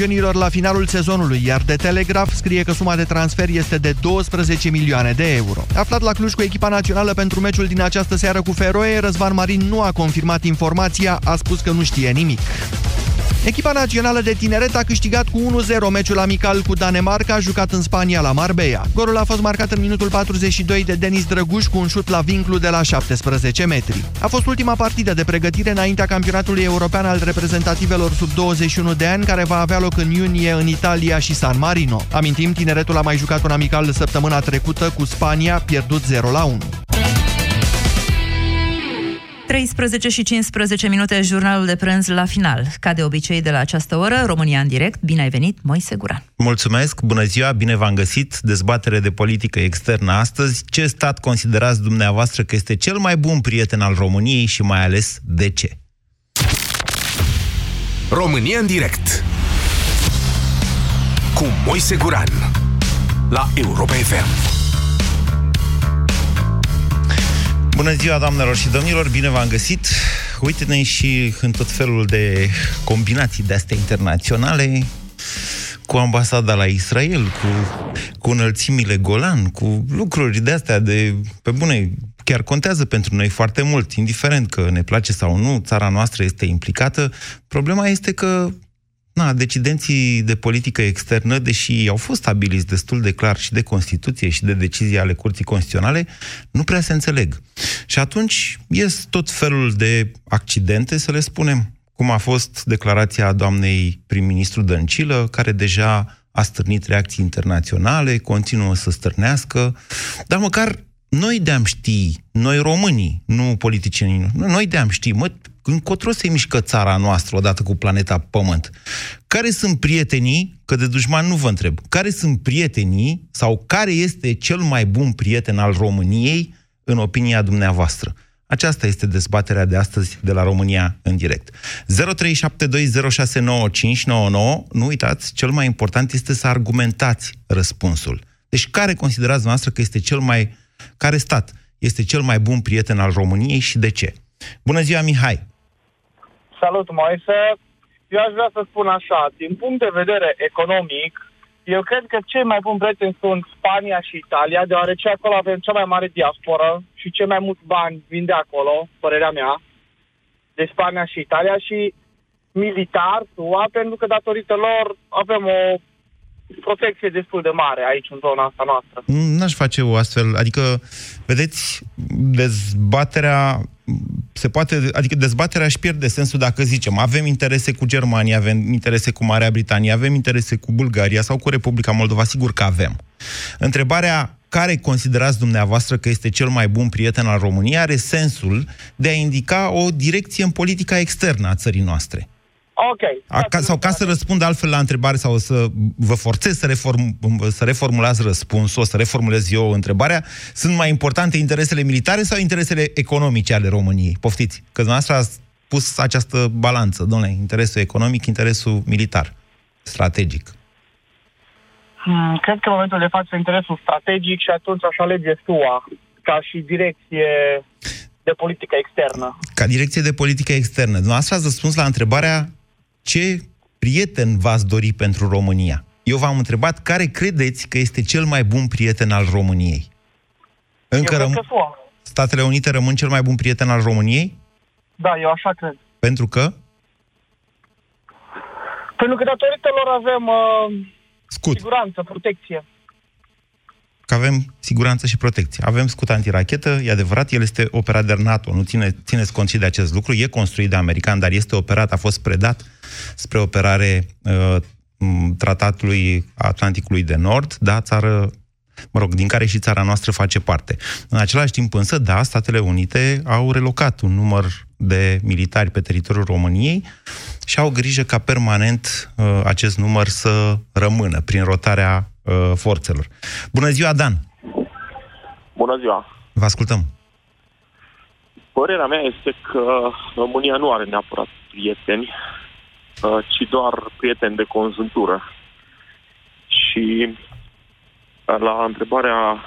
campionilor la finalul sezonului, iar de Telegraph scrie că suma de transfer este de 12 milioane de euro. Aflat la Cluj cu echipa națională pentru meciul din această seară cu Feroe, Răzvan Marin nu a confirmat informația, a spus că nu știe nimic. Echipa națională de tineret a câștigat cu 1-0 meciul amical cu Danemarca, jucat în Spania la Marbella. Golul a fost marcat în minutul 42 de Denis Drăguș cu un șut la vinclu de la 17 metri. A fost ultima partidă de pregătire înaintea campionatului european al reprezentativelor sub 21 de ani, care va avea loc în iunie în Italia și San Marino. Amintim, tineretul a mai jucat un amical săptămâna trecută cu Spania, pierdut 0 la 1. 13 și 15 minute, jurnalul de prânz la final. Ca de obicei de la această oră, România în direct. Bine ai venit, Moise Guran. Mulțumesc, bună ziua, bine v-am găsit. Dezbatere de politică externă astăzi. Ce stat considerați dumneavoastră că este cel mai bun prieten al României și mai ales de ce? România în direct cu Moise Guran la Europa FM. Bună ziua, doamnelor și domnilor, bine v-am găsit! Uite-ne și în tot felul de combinații de-astea internaționale, cu ambasada la Israel, cu, cu înălțimile Golan, cu lucruri de-astea de, pe bune, chiar contează pentru noi foarte mult, indiferent că ne place sau nu, țara noastră este implicată. Problema este că na, decidenții de politică externă, deși au fost stabiliți destul de clar și de Constituție și de decizii ale Curții Constituționale, nu prea se înțeleg. Și atunci ies tot felul de accidente, să le spunem, cum a fost declarația doamnei prim-ministru Dăncilă, care deja a stârnit reacții internaționale, continuă să stârnească, dar măcar noi de-am ști, noi românii, nu politicienii, noi de-am ști, mă, încotro se mișcă țara noastră odată cu planeta Pământ. Care sunt prietenii, că de dușman nu vă întreb, care sunt prietenii sau care este cel mai bun prieten al României în opinia dumneavoastră? Aceasta este dezbaterea de astăzi de la România în direct. 0372069599. Nu uitați, cel mai important este să argumentați răspunsul. Deci care considerați noastră că este cel mai care stat este cel mai bun prieten al României și de ce? Bună ziua, Mihai! Salut, Moise! Eu aș vrea să spun așa, din punct de vedere economic, eu cred că cei mai buni prieteni sunt Spania și Italia, deoarece acolo avem cea mai mare diasporă și cei mai mulți bani vin de acolo, părerea mea, de Spania și Italia și militar, SUA, pentru că datorită lor avem o protecție destul de mare aici, în zona asta noastră. N-aș face o astfel, adică, vedeți, dezbaterea se poate, adică dezbaterea își pierde sensul dacă zicem avem interese cu Germania, avem interese cu Marea Britanie, avem interese cu Bulgaria sau cu Republica Moldova, sigur că avem. Întrebarea care considerați dumneavoastră că este cel mai bun prieten al României are sensul de a indica o direcție în politica externă a țării noastre. Ok. A, ca, sau ca să răspund altfel la întrebare sau să vă forțez să, reform, să reformulați răspunsul, să reformulez eu întrebarea, sunt mai importante interesele militare sau interesele economice ale României? Poftiți, că dumneavoastră ați pus această balanță, domnule, interesul economic, interesul militar, strategic. Hmm, cred că în momentul de față interesul strategic și atunci aș alege SUA ca și direcție de politică externă. Ca direcție de politică externă. Dumneavoastră ați răspuns la întrebarea ce prieten v-ați dori pentru România? Eu v-am întrebat care credeți că este cel mai bun prieten al României? Încă eu răm- Statele Unite rămân cel mai bun prieten al României? Da, eu așa cred. Pentru că? Pentru că datorită lor avem uh, Scut. siguranță, protecție că avem siguranță și protecție. Avem scut antirachetă, e adevărat, el este operat de NATO, nu ține, țineți cont și de acest lucru, e construit de american, dar este operat, a fost predat spre operare uh, tratatului Atlanticului de Nord, da, țară mă rog, din care și țara noastră face parte. În același timp însă, da, Statele Unite au relocat un număr de militari pe teritoriul României și au grijă ca permanent uh, acest număr să rămână prin rotarea uh, forțelor. Bună ziua, Dan! Bună ziua! Vă ascultăm! Părerea mea este că România nu are neapărat prieteni, uh, ci doar prieteni de conjuntură. Și uh, la întrebarea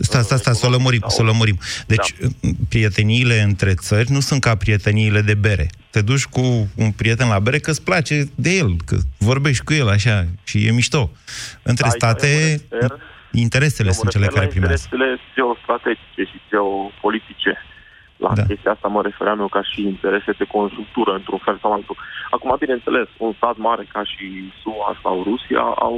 Sta, sta, sta, să o lămurim, să o lămurim. Deci, da. prieteniile între țări nu sunt ca prieteniile de bere. Te duci cu un prieten la bere că îți place de el, că vorbești cu el așa și e mișto. Între da, state, refer, interesele sunt cele care primează. Interesele geostrategice și geopolitice. La da. chestia asta mă refeream eu ca și interese de conjunctură, într-un fel sau altul. Acum, bineînțeles, un stat mare ca și SUA sau Rusia au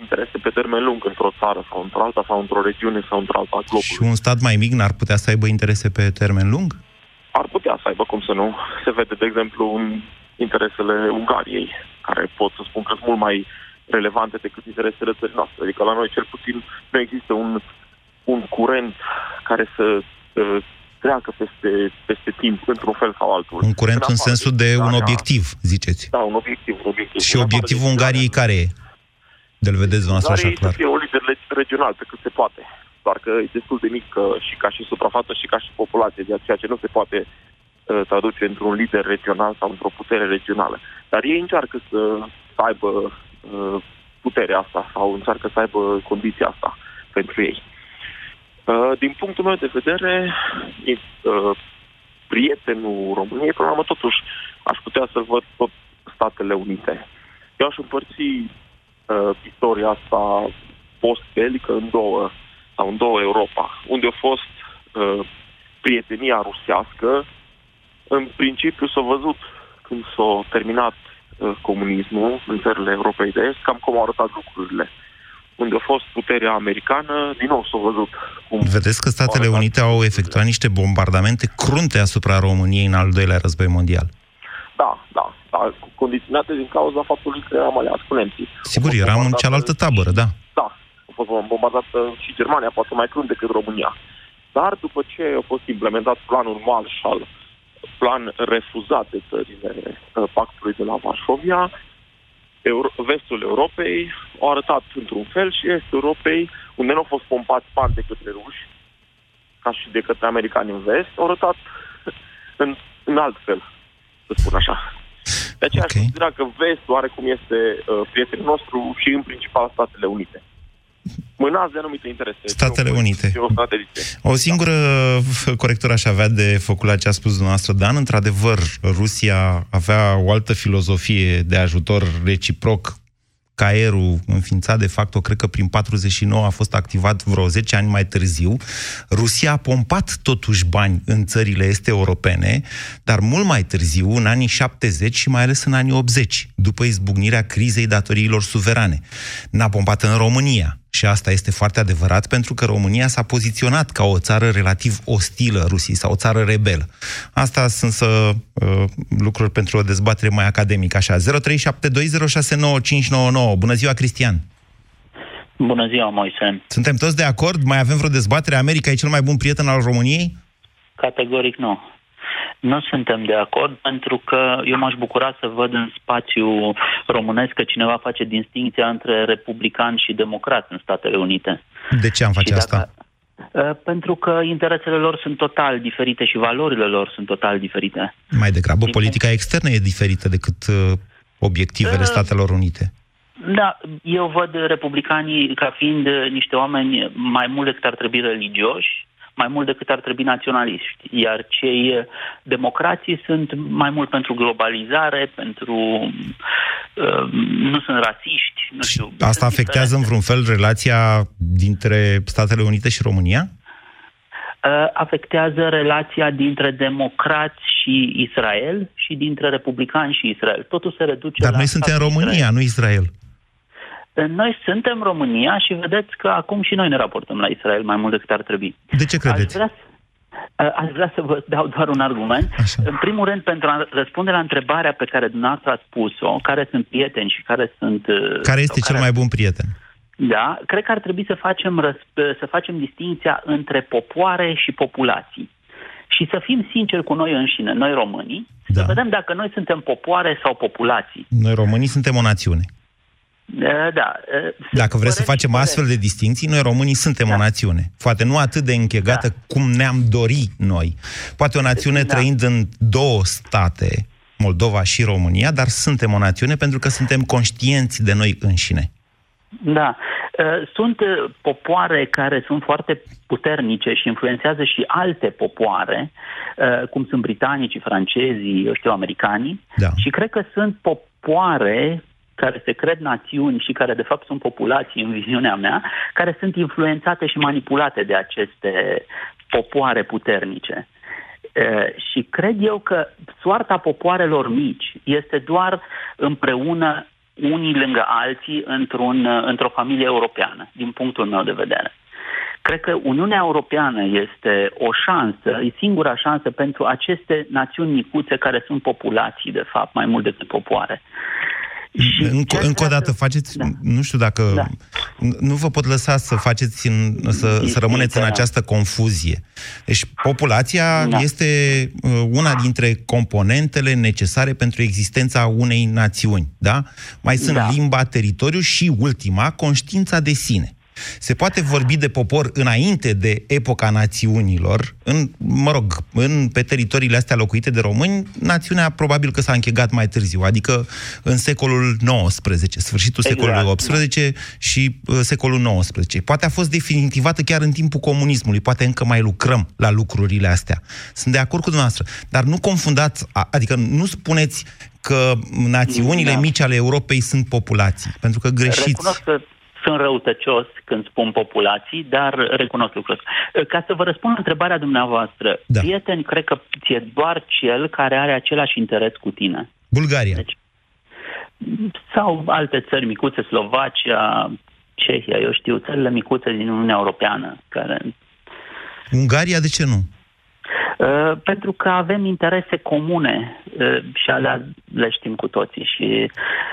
interese pe termen lung într-o țară sau într-alta sau într-o regiune sau într-alta globului. Și un stat mai mic n-ar putea să aibă interese pe termen lung? Ar putea să aibă, cum să nu. Se vede, de exemplu, în interesele Ungariei, care pot să spun că sunt mult mai relevante decât interesele țării noastre. Adică la noi, cel puțin, nu există un, un curent care să uh, treacă peste, peste timp, într-un fel sau altul. Un curent în, în sensul de un obiectiv, ziceți. Da, un obiectiv. Un obiectiv. Și obiectivul Ungariei care e? De-l vedeți dumneavoastră așa clar? să fie un lider regional pe cât se poate. Doar că e destul de mic și ca și suprafață și ca și populație, de ceea ce nu se poate uh, traduce într-un lider regional sau într-o putere regională. Dar ei încearcă să, să aibă uh, puterea asta sau încearcă să aibă condiția asta pentru ei. Uh, din punctul meu de vedere, uh, prietenul României, până la urmă, totuși, aș putea să-l văd tot Statele Unite. Eu aș împărți uh, istoria asta post-belică în două, sau în două Europa, unde a fost uh, prietenia rusească. În principiu s-a văzut când s-a terminat uh, comunismul în țările Europei de Est, cam cum au arătat lucrurile. Unde a fost puterea americană, din nou s-a văzut cum... Vedeți că Statele Unite au efectuat niște bombardamente crunte asupra României în al doilea război mondial. Da, da da, condiționate din cauza faptului că eram aliați cu nemții. Sigur, eram în cealaltă tabără, da. Da, a fost bombardată și Germania, poate mai crând decât România. Dar după ce a fost implementat planul Marshall, plan refuzat de țările uh, pactului de la Varsovia, Euro- vestul Europei a arătat într-un fel și estul Europei, unde nu au fost pompați bani de către ruși, ca și de către americani în vest, au arătat în, în alt fel, să spun așa. De aceea okay. aș considera că vestul oarecum este uh, prietenul nostru și în principal Statele Unite. Mânați de anumite interese. Statele Unite. O, o singură corectură aș avea de făcut la ce a spus dumneavoastră, Dan. Într-adevăr, Rusia avea o altă filozofie de ajutor reciproc Caerul, înființat de fapt, o cred că prin 49 a fost activat vreo 10 ani mai târziu. Rusia a pompat totuși bani în țările este europene, dar mult mai târziu, în anii 70 și mai ales în anii 80, după izbucnirea crizei datoriilor suverane. N-a pompat în România, și asta este foarte adevărat, pentru că România s-a poziționat ca o țară relativ ostilă Rusiei sau o țară rebelă. Asta sunt să, uh, lucruri pentru o dezbatere mai academică. Așa, 0372069599. Bună ziua, Cristian! Bună ziua, Moise! Suntem toți de acord? Mai avem vreo dezbatere? America e cel mai bun prieten al României? Categoric nu. Nu suntem de acord pentru că eu m-aș bucura să văd în spațiu românesc că cineva face distinția între republicani și democrați în Statele Unite. De ce am face dacă, asta? Uh, pentru că interesele lor sunt total diferite și valorile lor sunt total diferite. Mai degrabă, Din politica punct... externă e diferită decât uh, obiectivele uh, Statelor Unite. Da, eu văd republicanii ca fiind niște oameni mai mult decât ar trebui religioși, mai mult decât ar trebui naționaliști. Iar cei eh, democrații sunt mai mult pentru globalizare, pentru... Uh, nu sunt rasiști, nu știu. Asta afectează în vreun fel relația dintre Statele Unite și România? Uh, afectează relația dintre democrați și Israel și dintre republicani și Israel. Totul se reduce Dar noi suntem în România, Israel. nu Israel. Noi suntem România și vedeți că acum și noi ne raportăm la Israel mai mult decât ar trebui. De ce credeți? Aș vrea, aș vrea să vă dau doar un argument. Așa. În primul rând, pentru a răspunde la întrebarea pe care dumneavoastră ați spus-o, care sunt prieteni și care sunt... Uh, care este cel care... mai bun prieten? Da, cred că ar trebui să facem, răsp- să facem distinția între popoare și populații. Și să fim sinceri cu noi înșine, noi românii, da. să vedem dacă noi suntem popoare sau populații. Noi românii suntem o națiune. Da. Dacă vreți să facem corect. astfel de distinții, noi românii suntem da. o națiune. Poate nu atât de închegată da. cum ne-am dori noi. Poate o națiune da. trăind în două state, Moldova și România, dar suntem o națiune pentru că suntem conștienți de noi înșine. Da. Uh, sunt uh, popoare care sunt foarte puternice și influențează și alte popoare, uh, cum sunt britanicii, francezii, eu știu, americanii. Da. Și cred că sunt popoare care se cred națiuni și care de fapt sunt populații în viziunea mea, care sunt influențate și manipulate de aceste popoare puternice. Și cred eu că soarta popoarelor mici este doar împreună unii lângă alții într-un, într-o familie europeană, din punctul meu de vedere. Cred că Uniunea Europeană este o șansă, e singura șansă pentru aceste națiuni micuțe care sunt populații, de fapt, mai mult decât popoare. Și încă, încă o dată, faceți, da. nu știu dacă, da. nu vă pot lăsa să faceți, în, să, să rămâneți în această confuzie. Deci populația da. este uh, una dintre componentele necesare pentru existența unei națiuni, da? Mai sunt da. limba, teritoriu și ultima, conștiința de sine. Se poate vorbi de popor înainte de epoca națiunilor, în, mă rog, în, pe teritoriile astea locuite de români, națiunea probabil că s-a închegat mai târziu, adică în secolul XIX, sfârșitul exact. secolului XVIII și uh, secolul XIX. Poate a fost definitivată chiar în timpul comunismului, poate încă mai lucrăm la lucrurile astea. Sunt de acord cu dumneavoastră, dar nu confundați, adică nu spuneți că națiunile da. mici ale Europei sunt populații, pentru că greșiți. Recunosc că sunt răutăcios când spun populații, dar recunosc lucrul ăsta. Ca să vă răspund la întrebarea dumneavoastră, da. prieten, cred că e doar cel care are același interes cu tine. Bulgaria. Deci, sau alte țări micuțe, Slovacia, Cehia, eu știu, țările micuțe din Uniunea Europeană. Care... Ungaria, de ce nu? Uh, pentru că avem interese comune uh, și alea le știm cu toții și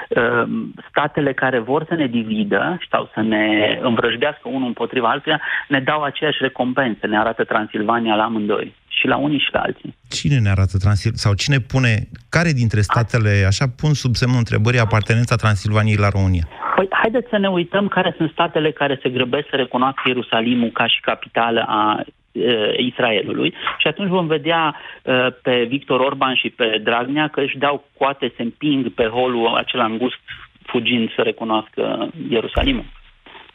uh, statele care vor să ne dividă sau să ne învrăjdească unul împotriva altuia ne dau aceeași recompense, ne arată Transilvania la amândoi și la unii și la alții. Cine ne arată Transilvania? Sau cine pune, care dintre statele, așa pun sub semnul întrebării apartenența Transilvaniei la România? Păi, haideți să ne uităm care sunt statele care se grăbesc să recunoască Ierusalimul ca și capitală a uh, Israelului și atunci vom vedea uh, pe Victor Orban și pe Dragnea că își dau coate, se împing pe holul acela îngust fugind să recunoască Ierusalimul.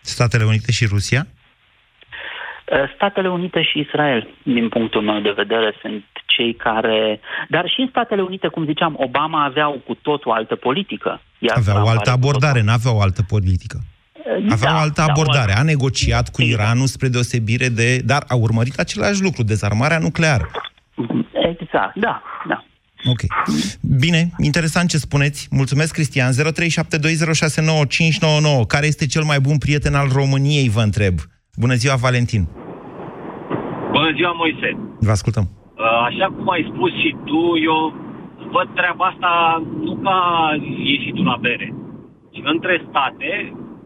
Statele Unite și Rusia? Uh, Statele Unite și Israel, din punctul meu de vedere, sunt cei care... Dar și în Statele Unite, cum ziceam, Obama aveau cu tot o altă politică. Iar avea o altă abordare, nu avea o altă politică. Avea da, o altă abordare. Da, a negociat cu exact. Iranul spre deosebire de... Dar a urmărit același lucru, dezarmarea nucleară. Exact, da, da. Ok. Bine, interesant ce spuneți. Mulțumesc, Cristian. 0372069599. Care este cel mai bun prieten al României, vă întreb? Bună ziua, Valentin. Bună ziua, Moise. Vă ascultăm. Uh, așa cum ai spus și tu, eu văd treaba asta nu ca ieșitul la bere, ci între state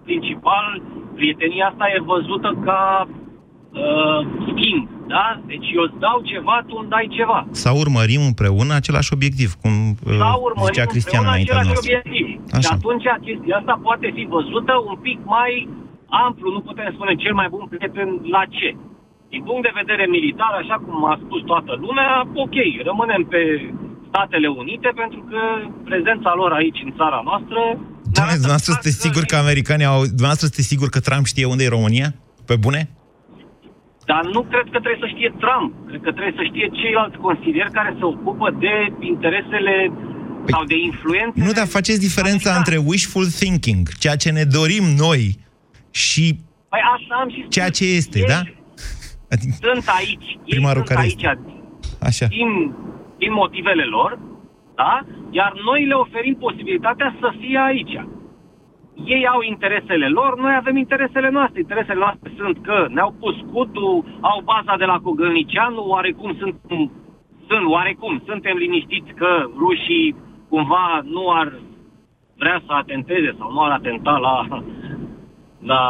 principal, prietenia asta e văzută ca uh, schimb, da? Deci eu îți dau ceva, tu îmi dai ceva. Sau urmărim împreună același obiectiv, cum uh, Sau urmărim zicea Cristian înaintea noastră. obiectiv. Așa. Și atunci chestia asta poate fi văzută un pic mai amplu, nu putem spune cel mai bun prieten la ce. Din punct de vedere militar, așa cum a spus toată lumea, ok, rămânem pe Statele Unite pentru că prezența lor aici în țara noastră Doamne, dumneavoastră sunteți sigur că americanii au... Dumneavoastră sunteți sigur că Trump știe unde e România? Pe bune? Dar nu cred că trebuie să știe Trump. Cred că trebuie să știe ceilalți consilieri care se ocupă de interesele păi, sau de influențe. Nu, dar faceți diferența americane. între wishful thinking, ceea ce ne dorim noi, și păi așa am și spus. ceea ce este, ei da? Adică sunt aici. Primarul sunt care aici este. Așa. Din, din motivele lor, da? Iar noi le oferim posibilitatea să fie aici. Ei au interesele lor, noi avem interesele noastre. Interesele noastre sunt că ne-au pus scutul, au baza de la Cogălnicianu, oarecum sunt, sunt, oarecum suntem liniștiți că rușii cumva nu ar vrea să atenteze sau nu ar atenta la, la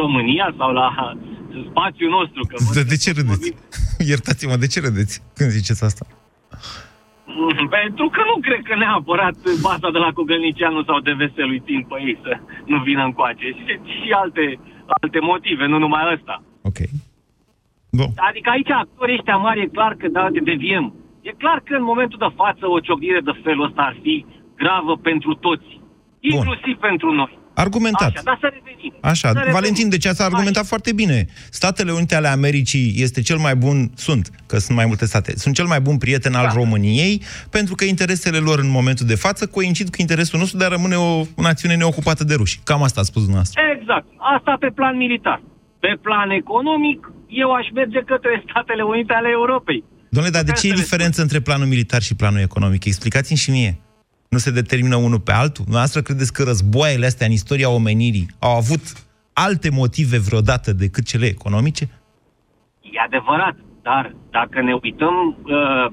România sau la spațiul nostru. Că de, de ce râdeți? Iertați-mă, de ce râdeți când ziceți asta? Pentru că nu cred că neapărat baza de la Cogălnicianu sau de Veselui țin pe ei să nu vină încoace. Și, și alte, alte motive, nu numai ăsta. Ok. Bun. Adică aici actorii ăștia mari e clar că da, de deviem. E clar că în momentul de față o ciocnire de felul ăsta ar fi gravă pentru toți. Inclusiv Bun. pentru noi. Argumentat. Așa, dar să revenim. Așa, Să revenim. Valentin, deci ați argumentat Așa. foarte bine. Statele Unite ale Americii este cel mai bun, sunt, că sunt mai multe state, sunt cel mai bun prieten al Da. României, pentru că interesele lor în momentul de față coincid cu interesul nostru de a rămâne o națiune neocupată de ruși. Cam asta a spus dumneavoastră. Exact. Asta pe plan militar. Pe plan economic, eu aș merge către Statele Unite ale Europei. Domnule, dar de ce e Interesele diferență între planul militar și planul economic? Explicați-mi și mie. Nu se determină unul pe altul? Dumneavoastră credeți că războaiele astea în istoria omenirii au avut alte motive vreodată decât cele economice? E adevărat, dar dacă ne uităm uh,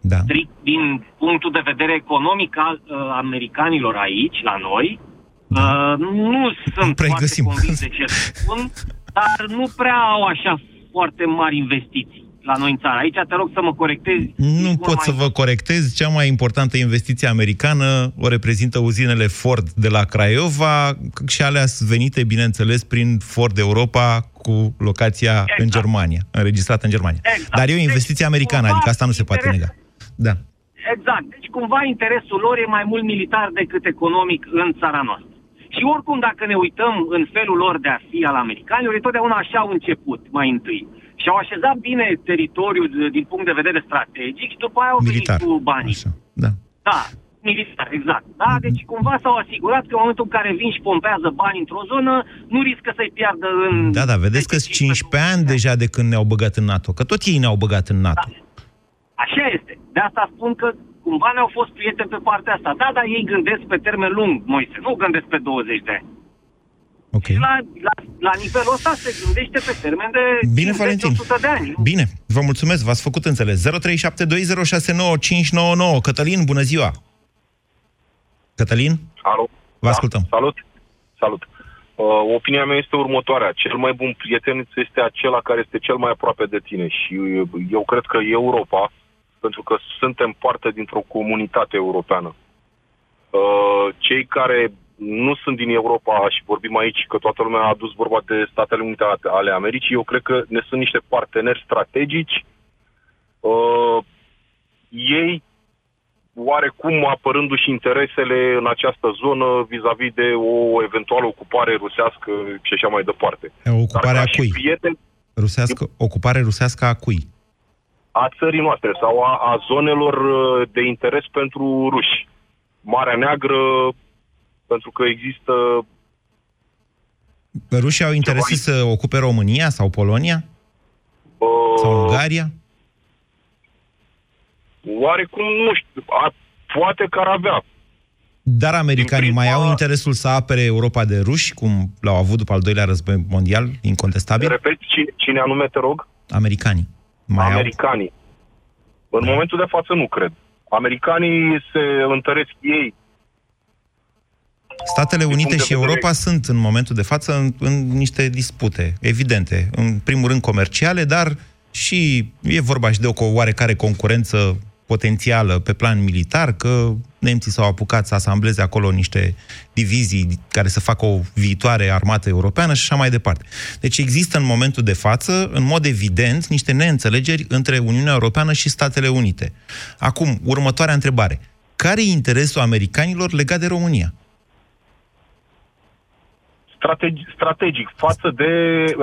Da. strict din punctul de vedere economic al uh, americanilor aici, la noi, uh, nu sunt prea-i foarte găsim. convins de ce spun, dar nu prea au așa foarte mari investiții la noi în țară. Aici te rog să mă corectezi. Nu Mult pot mai- să vă corectez. Cea mai importantă investiție americană o reprezintă uzinele Ford de la Craiova și alea venite, bineînțeles, prin Ford Europa cu locația Exact. în Germania, înregistrată în Germania. Exact. Dar e o Deci, investiție americană, cumva, adică asta nu se poate interes- nega. Da. Exact. Deci cumva interesul lor e mai mult militar decât economic în țara noastră. Și oricum, dacă ne uităm în felul lor de a fi al americanilor, e totdeauna așa au început mai întâi. Și au așezat bine teritoriul de- din punct de vedere strategic și după aia au Militar. venit cu banii. Așa. Da. Da, militar, exact. Da, deci cumva s-au asigurat că în momentul în care vin și pompează bani într-o zonă, nu riscă să-i piardă în... Da, da, vedeți că 15 ani deja de când ne-au băgat în NATO, că tot ei ne-au băgat în NATO. Așa este. De asta spun că cumva ne-au fost prieteni pe partea asta. Da, dar ei gândesc pe termen lung, Moise, nu gândesc pe 20 de ani. Ok. Și la, la, la nivelul ăsta se gândește pe termen de Bine, 50, Valentin. 100 de ani. Bine, vă mulțumesc, v-ați făcut înțeles. 0372069599. Cătălin, bună ziua! Cătălin, Alo? vă ascultăm. Salut. Salut. Uh, opinia mea este următoarea. Cel mai bun prieten este acela care este cel mai aproape de tine și uh, eu cred că Europa, pentru că suntem parte dintr-o comunitate europeană. Uh, cei care nu sunt din Europa și vorbim aici că toată lumea a adus vorba de Statele Unite ale Americii, eu cred că ne sunt niște parteneri strategici. Uh, ei oarecum apărându-și interesele în această zonă vis-a-vis de o eventuală ocupare rusească și așa mai departe. Ocuparea Dar ca cui? și prieten Rusească, ocupare rusească a cui? a țării noastre sau a, a zonelor uh, de interes pentru ruși. Marea Neagră, pentru că există... Rușii au interes să ocupe România sau Polonia? Uh, Sau Ungaria? Oarecum, nu știu, a, poate că ar avea. Dar americanii Din mai prima- au interesul să apere Europa de ruși, cum l-au avut după al doilea război mondial, incontestabil? Repet, cine, cine anume te rog? Americanii. Mai Americanii. În momentul de față nu cred. Americanii se întăresc ei au. Statele Din Unite punct și de vedere- Europa sunt în momentul de față în, în niște dispute evidente. În primul rând comerciale, dar și e vorba și de o oarecare concurență potențială pe plan militar, că nemții s-au apucat să asambleze acolo niște divizii care să facă o viitoare armată europeană și așa mai departe. Deci există în momentul de față, în mod evident, niște neînțelegeri între Uniunea Europeană și Statele Unite. Acum, următoarea întrebare. Care e interesul americanilor legat de România? Strategi, strategic față de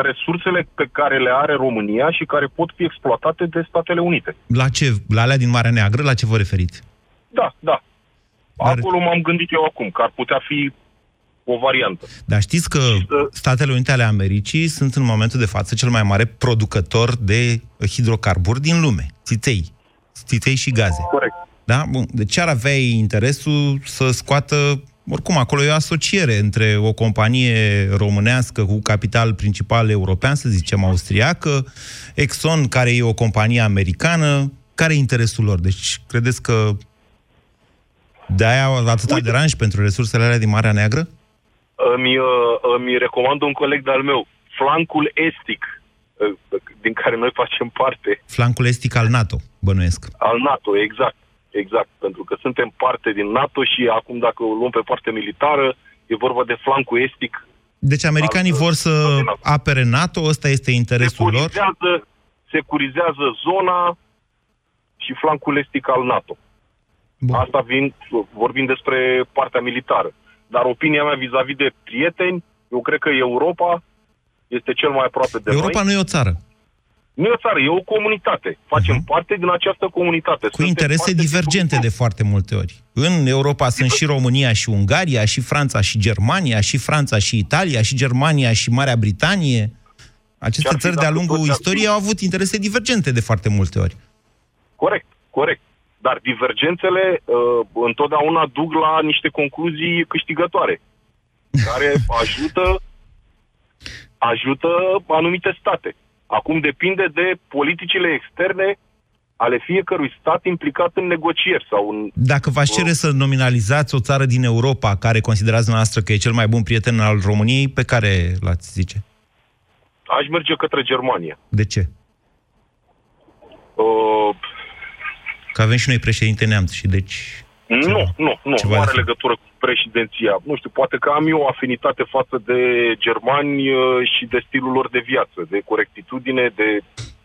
resursele pe care le are România și care pot fi exploatate de Statele Unite. La ce? La alea din Marea Neagră? La ce vă referiți? Da, da. Dar- Acolo m-am gândit eu acum, că ar putea fi o variantă. Dar știți că Statele Unite ale Americii sunt în momentul de față cel mai mare producător de hidrocarburi din lume. Țiței. Țiței și gaze. Corect. Da? Bun. Deci ar avea ei interesul să scoată oricum, acolo e o asociere între o companie românească cu capital principal european, să zicem austriacă, Exxon, care e o companie americană. Care e interesul lor? Deci, credeți că de-aia au atâta Uite. deranj pentru resursele alea din Marea Neagră? Îmi, uh, îmi recomand un coleg de-al meu, flancul estic, uh, din care noi facem parte, Flancul estic al NATO, bănuiesc. al NATO, exact. Exact, pentru că suntem parte din NATO și acum dacă o luăm pe parte militară, e vorba de flancul estic. Deci americanii Al- vor să apere NATO, ăsta este interesul lor. Securizează, securizează zona și flancul estic al NATO. Bun. Asta vin, vorbim despre partea militară. dar opinia mea vis-a-vis de prieteni, eu cred că Europa este cel mai aproape de Europa noi. nu e o țară. Nu e o țară, e o comunitate. Facem uh-huh. parte din această comunitate. Cu interese divergente de foarte multe ori. În Europa sunt și România și Ungaria, și Franța și Germania, și Franța și Italia, și Germania și Marea Britanie. Aceste țări de-a lungul istoriei au avut interese divergente de foarte multe ori. Corect, corect. Dar divergențele uh, întotdeauna duc la niște concluzii câștigătoare, care ajută, ajută anumite state. Acum depinde de politicile externe ale fiecărui stat implicat în negocieri sau în... Dacă v-aș cere să nominalizați o țară din Europa care considerați noastră că e cel mai bun prieten al României, pe care l-ați zice? Aș merge către Germania. De ce? Uh, Că avem și noi președinte neamț și deci... nu, nu, nu, Ceva nu are de- legătură cu președinția. Nu știu, poate că am eu o afinitate față de germani uh, și de stilul lor de viață, de corectitudine, de...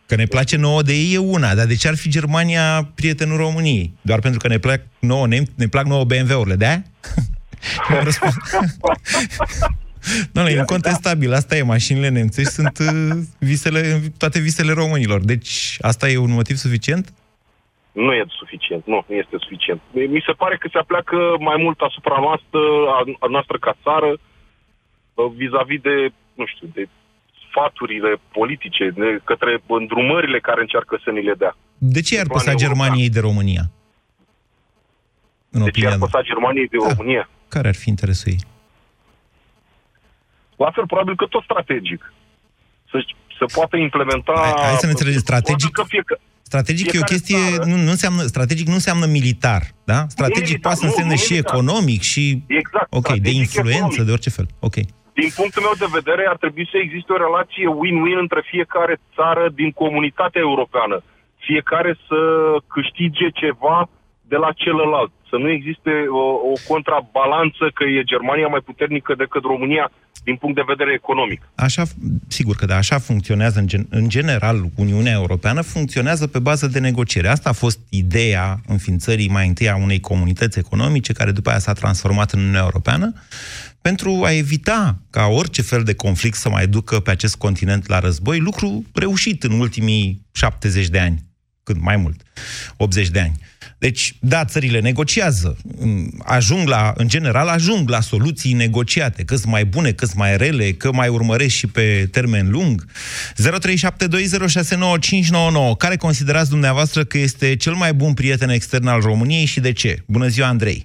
Că ne place nouă de ei e una, dar de ce ar fi Germania prietenul României? Doar pentru că ne plac nouă, ne, ne plac nouă BMW-urile, de aia? Am răspuns. Doamne, e incontestabil, asta e, mașinile nemțești sunt uh, visele, toate visele românilor. Deci, asta e un motiv suficient? Nu e suficient, nu, nu este suficient. Mi se pare că se apleacă mai mult asupra noastră, a, a noastră ca țară, uh, vis-a-vis de, nu știu, de sfaturile politice, de către îndrumările care încearcă să ni le dea. De ce i-ar Pe plan păsa european. Germaniei de România? În De ce opinia ar ta. păsa Germaniei de Da. România? Care ar fi interesul ei? La fel, probabil că tot strategic. Să, să poată implementa... Hai, hai să ne înțelegem, strategic, Probabil Că fie, strategic e o fiecare chestie, țară- nu, nu înseamnă, strategic nu înseamnă militar, da? Strategic militar, poate să nu, însemne nu și militar. economic și, Exact, ok, de strategic influență, economic. de orice fel, ok. din punctul meu de vedere, ar trebui să existe o relație win-win între fiecare țară din comunitatea europeană. Fiecare să câștige ceva de la celălalt. Să nu existe o, o contrabalanță că e Germania mai puternică decât România din punct de vedere economic. Așa, sigur că da, așa funcționează în, gen, în general Uniunea Europeană, funcționează pe bază de negociere. Asta a fost ideea înființării mai întâi a unei comunități economice, care după aia s-a transformat în Uniunea Europeană, pentru a evita ca orice fel de conflict să mai ducă pe acest continent la război, lucru reușit în ultimii 70 de ani, cât mai mult, 80 de ani. Deci, da, țările negociază, mm, ajung la, în general, ajung la soluții negociate, că mai bune, că mai rele, că mai urmăresc și pe termen lung. 0372069599. Care considerați dumneavoastră că este cel mai bun prieten extern al României și de ce? Bună ziua, Andrei!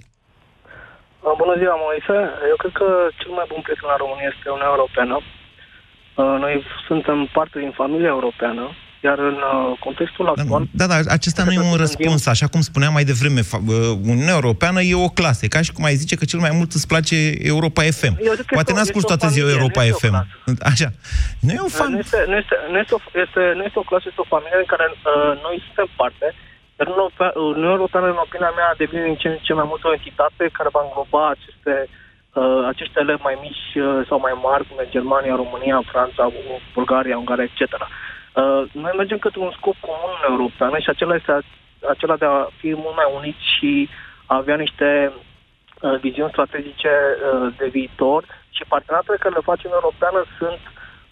Uh, Bună ziua, Moise. Eu cred că cel mai bun prieten al României este Uniunea Europeană. Uh, Noi suntem parte din familia europeană, iar în uh, contextul actual... Da, da, acesta nu e un răspuns. Așa cum spuneam mai devreme, fa- uh, Uniunea Europeană e o clasă. E Ca și cum ai zice că cel mai mult îți place Europa FM. Eu zic că Poate este o- n-asculti este o toată ziua familie, Europa nu este o FM. Așa. Nu e un fan. Nu este, nu, este, nu, este o, este, nu este o clasă, este o familie în care uh, noi suntem parte, iar Uniunea Europea- Uniunea Europeană, în opinia mea, devine din ce în ce mai mult o entitate care va îngloba aceste, uh, aceste elevi mai mici uh, sau mai mari, cum e Germania, România, Franța, Bulgaria, Ungaria, etc. Uh, noi mergem către un scop comun în Europeană și acela este a- acela de a fi mult mai uniți și a avea niște uh, viziuni strategice uh, de viitor și parteneriatele care le face Uniunea Europeană sunt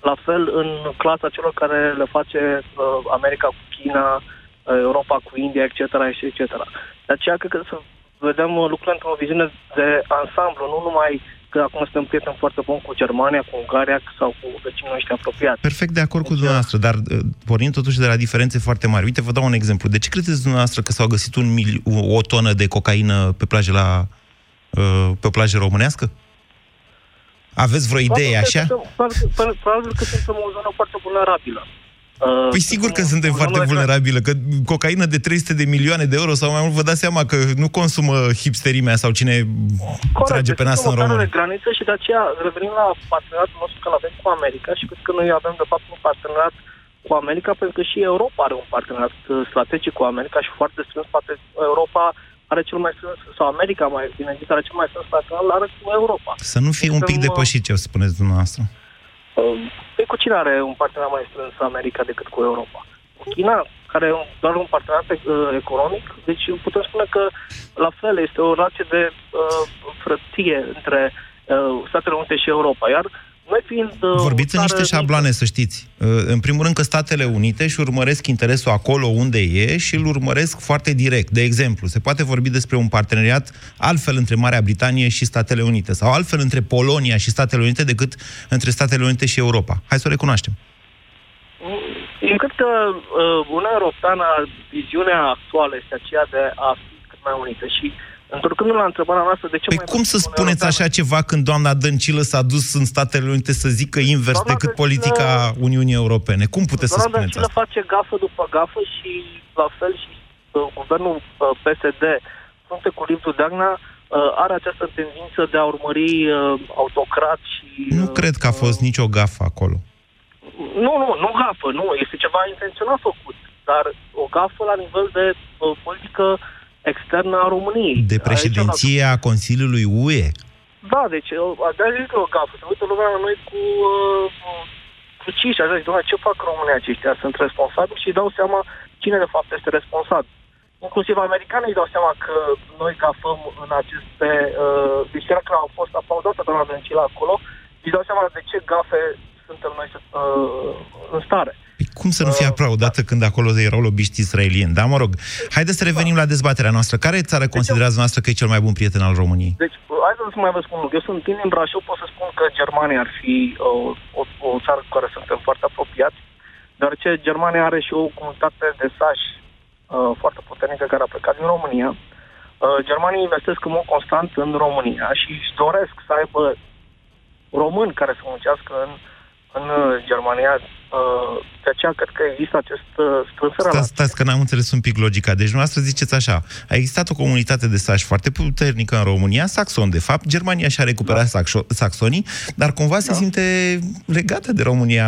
la fel în clasa celor care le face uh, America cu China, uh, Europa cu India, etc., etc. De aceea cred că să vedem uh, lucrurile într-o viziune de ansamblu, nu numai că acum suntem prieteni foarte buni cu Germania, cu Ungaria sau cu vecinii noștri apropiați. Perfect de acord cu dumneavoastră, dar uh, pornind totuși de la diferențe foarte mari. Uite, vă dau un exemplu. De ce credeți dumneavoastră că s-au găsit un mili- o tonă de cocaină pe plajă la uh, pe o plajă românească? Aveți vreo idee Probabil că așa? suntem- probabil- Probabil că suntem o zonă foarte vulnerabilă. Uh, Păi sigur că suntem foarte vulnerabile, că cocaină de 300 de milioane de euro sau mai mult, vă dați seama că nu consumă hipsterimea sau cine trage pe nas în român. de graniță și de aceea revenim la parteneriatul nostru că avem cu America și cred că noi avem de fapt un parteneriat cu America pentru că și Europa are un parteneriat uh, strategic cu America și foarte strâns, poate Europa are cel mai strâns, sau America mai bine zis, are cel mai strâns parteneriat are cu Europa. Să nu fie un pic Suntem, uh, depășit ce spuneți dumneavoastră. Uh, Păi cu cine are un parteneriat mai strâns America decât cu Europa? Cu China, care e un- doar un parteneriat uh, economic. Deci putem spune că la fel este o relație de uh, frăție între uh, Statele Unite și Europa. Iar noi fiind... Uh, Vorbiți o în țară niște mică- șabloane, să știți. Uh, În primul rând că Statele Unite își urmăresc interesul acolo unde e și îl urmăresc foarte direct. De exemplu, se poate vorbi despre un parteneriat altfel între Marea Britanie și Statele Unite sau altfel între Polonia și Statele Unite decât între Statele Unite și Europa. Hai să o recunoaștem. Eu cred că uh, Uniunea Europeană, viziunea actuală este aceea de a fi cât mai unită și întorcându la întrebarea noastră de ce Păi mai cum mult să Uniunea spuneți Europeană- așa ceva când doamna Dăncilă s-a dus în Statele Unite să zică invers Doamna decât Dăncilă- politica Uniunii Europene? Cum puteți să Doamna spuneți Dăncilă asta? face gafă după gafă și la fel și uh, guvernul uh, PSD, frunte cu Liviu Dragnea, uh, are această tendință de a urmări uh, autocrat și... Nu uh, cred că a fost nicio gafă acolo. Nu, nu, nu gafă, nu. Este ceva intenționat făcut. Dar o gafă la nivel de uh, politică externă a României. De Aici, președinție a Consiliului UE. Da, deci uh, de zis că o gafă. Se uită lumea la noi cu uh, cruciși, așa, zic, "Doamne, ce fac românii aceștia? Sunt responsabili și își dau seama cine de fapt este responsabil. Inclusiv americanii își dau seama că noi gafăm în aceste... Uh, deci chiar că au fost aplaudată doamna Dăncilă acolo, își dau seama de ce gafe suntem noi uh, în stare. Păi cum să nu fie aplaudată când acolo erau lobiști israelieni? Da, mă rog. Haideți să revenim la dezbaterea noastră. Care țară considerați noastră că e cel mai bun prieten al României? Deci, hai să mai vă spun un lucru. Eu sunt din Brașov, pot să spun că Germania ar fi uh, o, o țară cu care suntem foarte apropiați, deoarece Germania are și o comunitate de sași uh, foarte puternică care a plecat din România. Uh, Germanii investesc în mod constant în România și își doresc să aibă români care să muncească în, în uh, Germania. Uh, de aceea cred că există acest uh, strânsă Stați, relație. stați, că n-am înțeles un pic logica. Deci dumneavoastră ziceți așa, a existat o comunitate de sași foarte puternică în România, saxon de fapt, Germania și-a recuperat da. saxo- saxonii, dar cumva se simte legată de România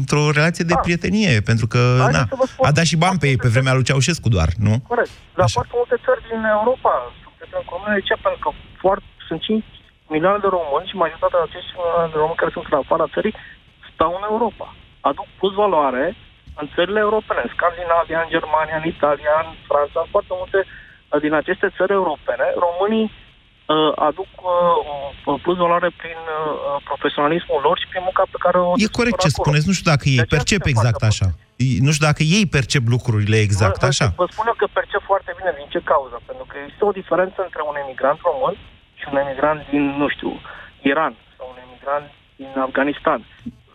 într-o relație de Da. prietenie, pentru că Haideți na, să vă spun- a dat și bani pe ei pe vremea lui Ceaușescu doar, nu? Corect. Dar Așa. foarte multe țări din Europa sunt prieteni cu România. De ce? Pentru că foarte, sunt 5 milioane de români și majoritatea acești milioane de români care sunt în afara țării stau în Europa. Aduc plus valoare în țările europene, în Scandinavia, în Germania, în Italia, în Franța, în foarte multe uh, din aceste țări europene, românii uh, aduc uh, plus valoare prin uh, profesionalismul lor și prin munca pe care o E desfășoară corect ce acolo. spuneți, nu știu dacă ei De aceea percep suntem exact foarte așa. Nu știu dacă ei percep lucrurile exact Vă- vă- așa. Vă spun eu că percep foarte bine din ce cauză. Pentru că există o diferență între un emigrant român și un emigrant din, nu știu, Iran sau un emigrant din Afganistan.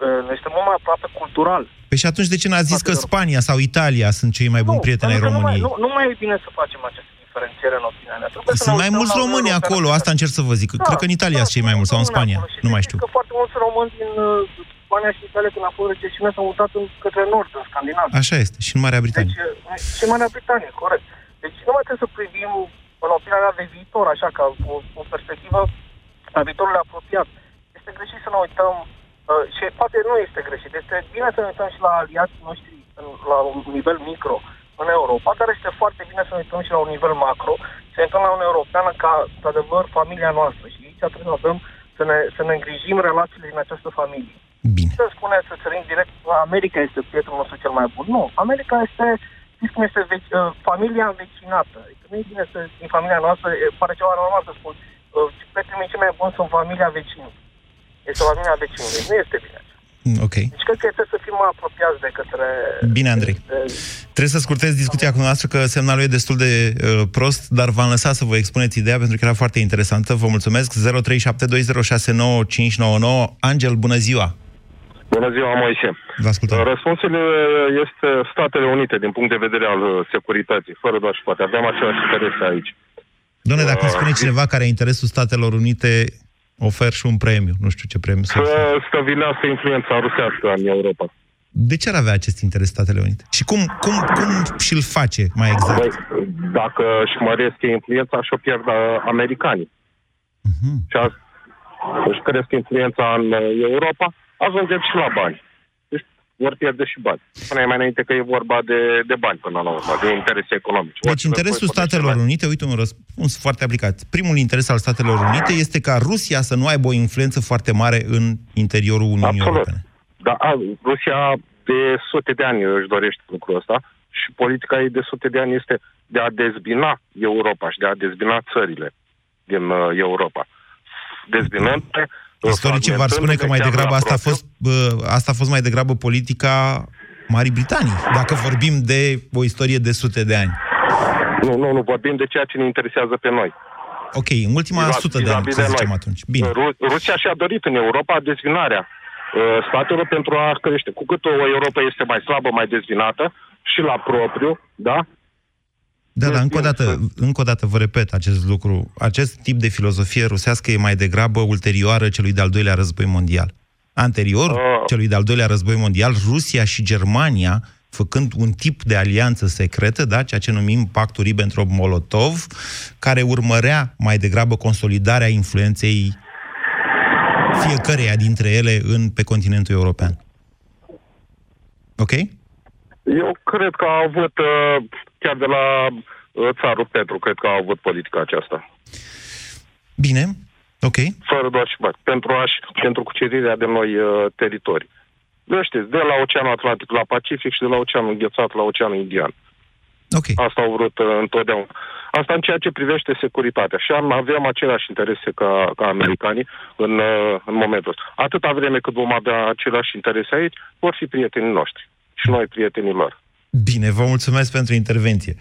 Uh, Noi suntem mult mai aproape cultural. Păi și atunci de ce n-ați zis că Spania sau Italia sunt cei mai buni prieteni ai pentru că nu mai, României? nu, nu mai e bine să facem această diferențiere în opinia mea. Trebuie să ne Sunt mai uităm mulți la români Uniunea acolo, Europeană. asta încerc să vă zic. Da, Cred că în Italia da, sunt cei mai mulți, sau în sunt Spania, acolo și nu mai știți știu. că foarte mulți români din uh, Spania și Italia, când a fost recesiune, s-au mutat în, către nord, în Scandinavia. Așa este, și în Marea Britanie. Deci, uh, și în Marea Britanie, corect. Deci nu mai trebuie să privim, în opinia mea, de viitor, așa, ca o, o perspectivă a viitorului apropiat. Este greșit să ne uităm, uh, și poate nu este greșit, este bine să ne uităm și la aliații noștri în, la un nivel micro în Europa, dar este foarte bine să ne uităm și la un nivel macro, să ne uităm la Uniunea Europeană ca, într-adevăr, familia noastră. Și aici trebuie să avem să ne, să ne îngrijim relațiile din această familie. Bine. Să spune, să sărim direct, America este prietenul nostru cel mai bun. Nu, America este, știți cum este veci, uh, familia învecinată. Adică nu e bine să, din familia noastră, e, pare ceva normal să spun, uh, prietenii mei cei mai buni sunt familia vecinului. Este familia vecinului. Nu este bine. Mm, Ok. Deci cred că trebuie să fim mai apropiați de către... Bine, Andrei. De, Trebuie să scurtez discuția cu noastră, că semnalul e destul de uh, prost, dar v-am lăsat să vă expuneți ideea pentru că era foarte interesantă. Vă mulțumesc. 0372069599. Angel, bună ziua! Bună ziua, Moise. Vă ascultăm. Răspunsul uh, este Statele Unite din punct de vedere al uh, securității, fără doar și poate. Avem același interese aici. Doamne, dacă îmi Uh, spune cineva care e interesul Statelor Unite, ofer și un premiu. Nu știu ce premiu să Să ofer. stăvilească influența rusească în Europa. De ce ar avea acest interes Statele Unite? Și cum, cum, cum și-l face mai exact? Băi, dacă își măresc influența, și-o pierd uh, americanii. Mhm. Și a, își cresc influența în uh, Europa, ajungem și la bani. Deci vor pierde și bani. Până mai înainte că e vorba de, de bani până la urmă, de interese economice. Deci Orice interesul război pornește Statelor la- Unite, uite un răspuns foarte aplicat. Primul interes al Statelor Unite este ca Rusia să nu aibă o influență foarte mare în interiorul Uniunii Absolut. Europene. Da, a, Rusia de sute de ani își dorește lucrul ăsta și politica ei de sute de ani este de a dezbina Europa și de a dezbina țările din uh, Europa. Dezbinând Istoricii v-ar spune că mai degrabă asta a fost, bă, asta a fost mai degrabă politica Marii Britanii, dacă vorbim de o istorie de sute de ani. Nu, nu, nu, vorbim de ceea ce ne interesează pe noi. Ok, în ultima Vis-a- sută de ani, vis-a-vis să de zicem noi. atunci. Bine. Ru- Rusia și-a dorit în Europa dezvinarea uh, statelor pentru a crește. Cu cât o Europa este mai slabă, mai dezvinată și la propriu, da? Da, dar încă o dată, încă o dată vă repet acest lucru. Acest tip de filozofie rusească e mai degrabă ulterioară celui de-al doilea război mondial. Anterior Ah. celui de-al doilea război mondial, Rusia și Germania, făcând un tip de alianță secretă, da, ceea ce numim Pactul Ribbentrop-Molotov, care urmărea mai degrabă consolidarea influenței fiecăreia dintre ele în, pe continentul european. Ok? Eu cred că au avut, uh, chiar de la uh, țarul Petru, cred că au avut politica aceasta. Bine, ok. Fără doar și bani. Pentru, a pentru cucerirea de noi uh, teritorii. Nu știți, de la Oceanul Atlantic la Pacific și de la Oceanul Înghețat la Oceanul Indian. Ok. Asta au vrut uh, întotdeauna. Asta în ceea ce privește securitatea. Și am, avem aceleași interese ca, ca americanii în, uh, în momentul ăsta. Atâta vreme cât vom avea aceleași interese aici, vor fi prietenii noștri. Și noi prietenii lor. Bine, vă mulțumesc pentru intervenție.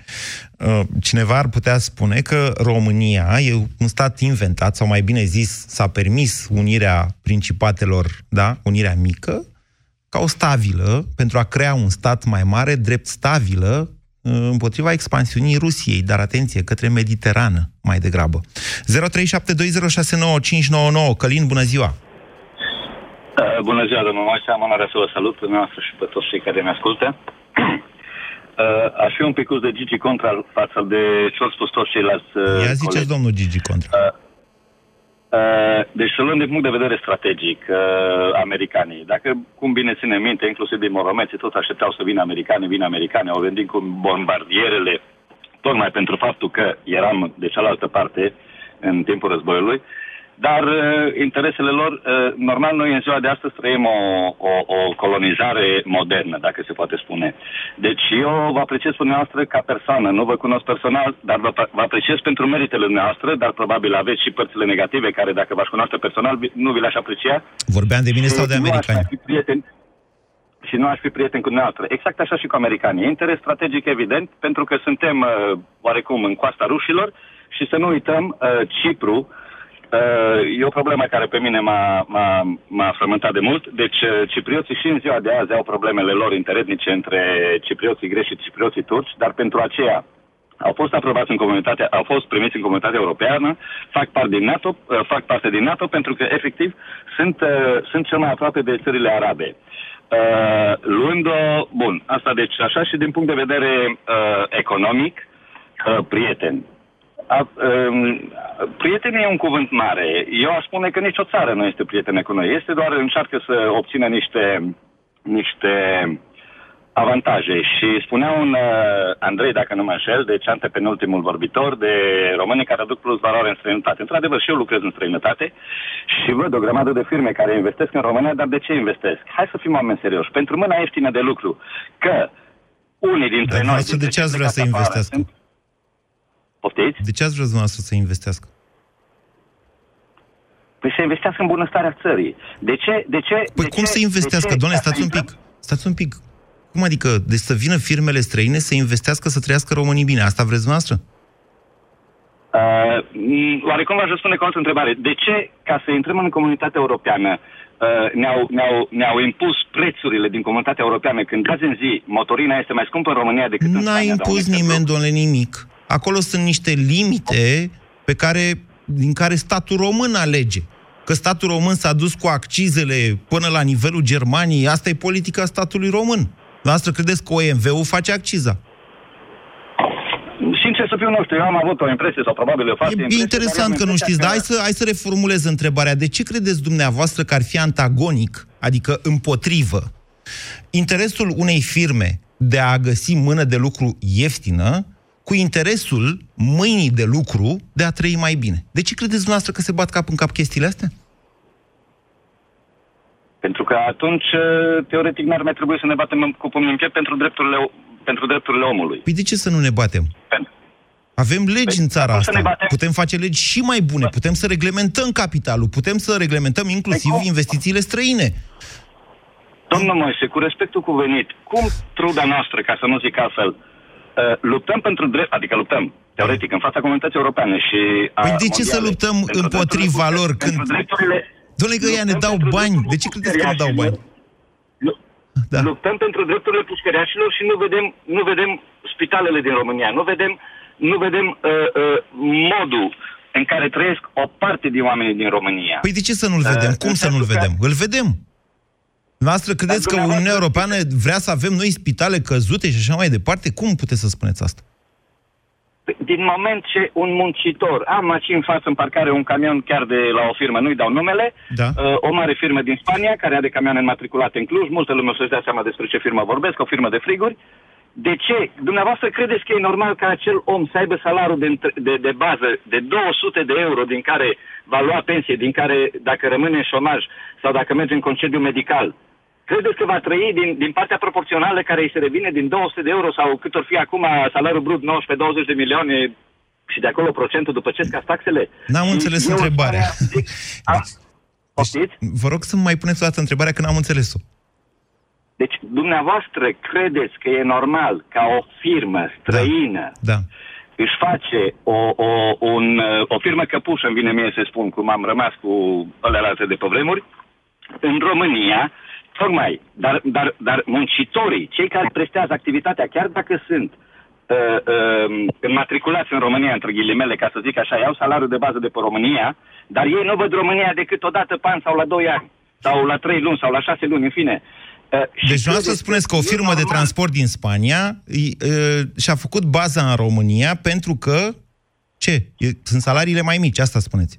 Uh, Cineva ar putea spune că România e un stat inventat, sau mai bine zis, s-a permis unirea principatelor, da, unirea mică, ca o stabilă pentru a crea un stat mai mare, drept stabilă, uh, împotriva expansiunii Rusiei, dar atenție, către Mediterană, mai degrabă. 0372069599 Călin, bună ziua! Uh, Bună ziua, domnul Moise, am onoarea să vă salut pe dumneavoastră și pe toți cei care ne ascultă. Uh, Aș fi un pic de Gigi Contra față de ce au spus toți ceilalți uh, Ia ziceți, colegi. domnul Gigi Contra. Uh, Deci să luăm din punct de vedere strategic uh, americanii. Dacă, cum bine ține minte, inclusiv din Moromeții, tot așteptau să vină americani, vin americani, au venit cu bombardierele, tocmai pentru faptul că eram de cealaltă parte în timpul războiului, dar uh, interesele lor, uh, normal noi în ziua de astăzi trăim o, o, o colonizare modernă, dacă se poate spune. Deci eu vă apreciez pe dumneavoastră ca persoană, nu vă cunosc personal, dar vă, vă apreciez pentru meritele dumneavoastră, dar probabil aveți și părțile negative care dacă v-aș cunoaște personal vi- nu vi le-aș aprecia. Vorbeam de mine sau de Nu aș americani? mai fi prieten și nu aș fi prieten cu dumneavoastră. Exact așa și cu americanii. E interes strategic evident, pentru că suntem uh, oarecum în coasta rușilor și să nu uităm uh, Cipru, Uh, e o problemă care pe mine m-a, m-a, m-a frământat de mult. Deci uh, ciprioții și în ziua de azi au problemele lor interetnice între ciprioții greși și ciprioții turci, dar pentru aceea au fost aprobați în comunitatea, au fost primiți în comunitatea europeană, fac parte din NATO, uh, fac parte din NATO pentru că efectiv sunt, uh, sunt cel mai aproape de țările arabe. Uh, luând-o, bun, asta deci așa și din punct de vedere uh, economic, uh, prieten. A, um, prieten e un cuvânt mare. Eu aș spune că nicio țară nu este prietenă cu noi. Este doar încearcă să obțină niște, niște avantaje. Și spunea un uh, Andrei, dacă nu mă înșel, deci antepenultimul vorbitor, de români care aduc plus valoare în străinătate. Într-adevăr, și eu lucrez în străinătate și văd o grămadă de firme care investesc în România, dar de ce investesc? Hai să fim oameni serioși. Pentru mâna ieftină de lucru. Că unii dintre Dar noi... dumneavoastră de ce ați vrea să dintre cei plecați investească? afară Poftiți? De ce ați vrea dumneavoastră să investească? Păi să investească în bunăstarea țării. De ce? De ce? Păi de cum ce, să investească? de ce? Doamne, Ca să stați un intrăm- pic. Stați un pic. Cum adică? Deci să vină firmele străine să investească, să trăiască românii bine. Asta vreți dumneavoastră? Uh, m, oarecum v-aș răspunde cu o altă întrebare. De ce, ca să intrăm în comunitatea europeană, uh, ne-au, ne-au, ne-au impus prețurile din comunitatea europeană când azi în zi motorina este mai scumpă în România decât în N-a Spania? impus doamne, nimeni, domnule, nimic. Acolo sunt niște limite pe care, din care statul român alege. Că statul român s-a dus cu accizele până la nivelul Germaniei, asta e politica statului român. Noastră credeți că OMV-ul face acciza? Sincer să fiu, nu știu, eu am avut o impresie sau probabil o E, falsă e impresie, interesant dar că am nu impresia știți, dar hai să, hai să reformulez întrebarea. De ce credeți dumneavoastră că ar fi antagonic, adică împotrivă, interesul unei firme de a găsi mână de lucru ieftină cu interesul mâinii de lucru de a trăi mai bine? De ce credeți dumneavoastră că se bat cap în cap chestiile astea? Pentru că atunci, uh, teoretic, n-ar mai trebui să ne batem în- cu pumnul în piept pentru drepturile pentru drepturile omului. Păi de ce să nu ne batem? Pentru- Avem legi Păi, în țara cum să asta. ne batem? Putem face legi și mai bune. Putem să reglementăm capitalul. Putem să reglementăm inclusiv Păi cum? investițiile străine. Domnul Moise, cu respectul cuvenit, cum truda noastră, ca să nu zic altfel, uh, luptăm pentru drept, adică luptăm, teoretic, în fața comunității europene și a Păi de ce să mondiale, luptăm pentru împotriva drepturile- lor pentru când- drepturile Domnule, că ea ne Luptăm dau pentru bani. drepturile De ce credeți că ne dau bani? Lu- Da. Luptăm pentru drepturile pușcăriașilor și nu vedem, nu vedem spitalele din România, nu vedem, nu vedem uh, uh, modul în care trăiesc o parte din oamenii din România. Păi de ce să nu-l Uh, vedem? Cum în să nu-l sensul că- vedem? Îl vedem. Noastră credeți că dumneavoastră- Uniunea Europeană vrea să avem noi spitale căzute și așa mai departe? Cum puteți să spuneți asta? Din moment ce un muncitor, am aici în față în parcare un camion chiar de la o firmă, nu-i dau numele, Da. uh, o mare firmă din Spania care are camioane înmatriculate în Cluj, multă lume o să-și dea seama despre ce firmă vorbesc, o firmă de friguri. De ce? Dumneavoastră credeți că e normal ca acel om să aibă salariul de, între- de, de bază de 200 de euro din care va lua pensie, din care dacă rămâne în șomaj sau dacă merge în concediu medical, Credeți că va trăi din, din partea proporțională care îi se revine din 200 de euro sau cât or fi acum salariul brut 19-20 de milioane și de acolo procentul după ce scați taxele? N-am Și înțeles eu întrebarea. zic, a, poftiți? Vă rog să mai puneți o dată întrebarea că n-am înțeles-o. Deci, dumneavoastră credeți că e normal ca o firmă străină Da. Își face o, o, un, uh, o firmă căpușă, îmi vine mie să spun, cum am rămas cu alelalte de pe vremuri, în România, tocmai, dar, dar, dar muncitorii, cei care prestează activitatea, chiar dacă sunt uh, uh, înmatriculați în România, între ghilimele, ca să zic așa, iau salariul de bază de pe România, dar ei nu văd România decât o dată pe an sau la 2 ani, sau la 3 luni, sau la 6 luni, în fine. Uh, și Deci nu să credeți spuneți că o e firmă de normal- transport din Spania îi, uh, și-a făcut baza în România pentru că ce? E, sunt salariile mai mici, asta spuneți.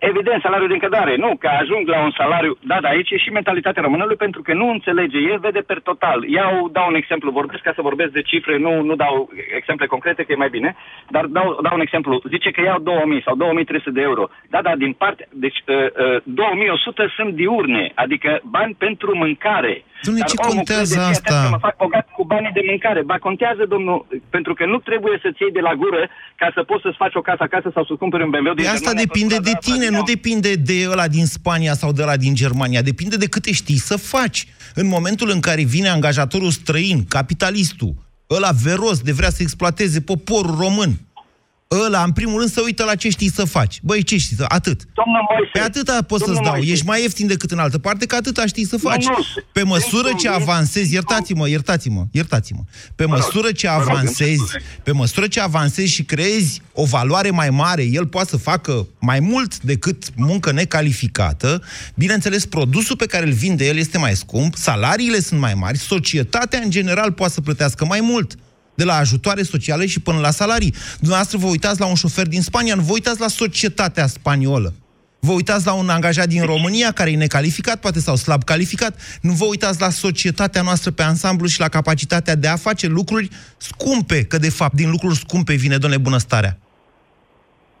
Evident, salariul de încădare. Nu, că ajung la un salariu... Da, da, aici e și mentalitatea românului, pentru că nu înțelege. El vede per total. Iau, dau un exemplu, vorbesc ca să vorbesc de cifre, nu, nu dau exemple concrete, că e mai bine, dar dau, dau un exemplu. Zice că iau 2000 sau 2300 de euro. Da, da, din parte... Deci, uh, uh, 2100 sunt diurne, adică bani pentru mâncare. Dom'le, Dar ce omul contează crede, "Fii atent asta?" Că mă fac bogat cu banii de mâncare. Ba, contează, domnul, pentru că nu trebuie să-ți iei de la gură ca să poți să-ți faci o casă acasă sau să-ți cumperi un BMW din Păi asta Germania, depinde sau de da, tine, da, nu da. depinde de ăla din Spania sau de ăla din Germania. Depinde de câte știi să faci. În momentul în care vine angajatorul străin, capitalistul, ăla veros de vrea să exploateze poporul român, ăla, în primul rând, să uită la ce știi să faci. Băi, ce știi să... Atât. Domnul Moise, Pe atâta poți să-ți domnul dau. Moise. Ești mai ieftin decât în altă parte, că atâta știi să faci. nu, Pe măsură sunt ce convins- avansezi, iertați-mă, iertați-mă, iertați-mă. Pe rog, măsură ce vă rog, îmi cer avansezi, scuze. pe măsură ce avansezi și creezi o valoare mai mare, el poate să facă mai mult decât muncă necalificată, bineînțeles, produsul pe care îl vinde el este mai scump, salariile sunt mai mari, societatea în general poate să plătească mai mult de la ajutoare sociale și până la salarii. Dumneavoastră vă uitați la un șofer din Spania, nu vă uitați la societatea spaniolă. Vă uitați la un angajat din România care e necalificat, poate sau slab calificat. Nu vă uitați la societatea noastră pe ansamblu și la capacitatea de a face lucruri scumpe, că de fapt din lucruri scumpe vine, domnule, bunăstarea.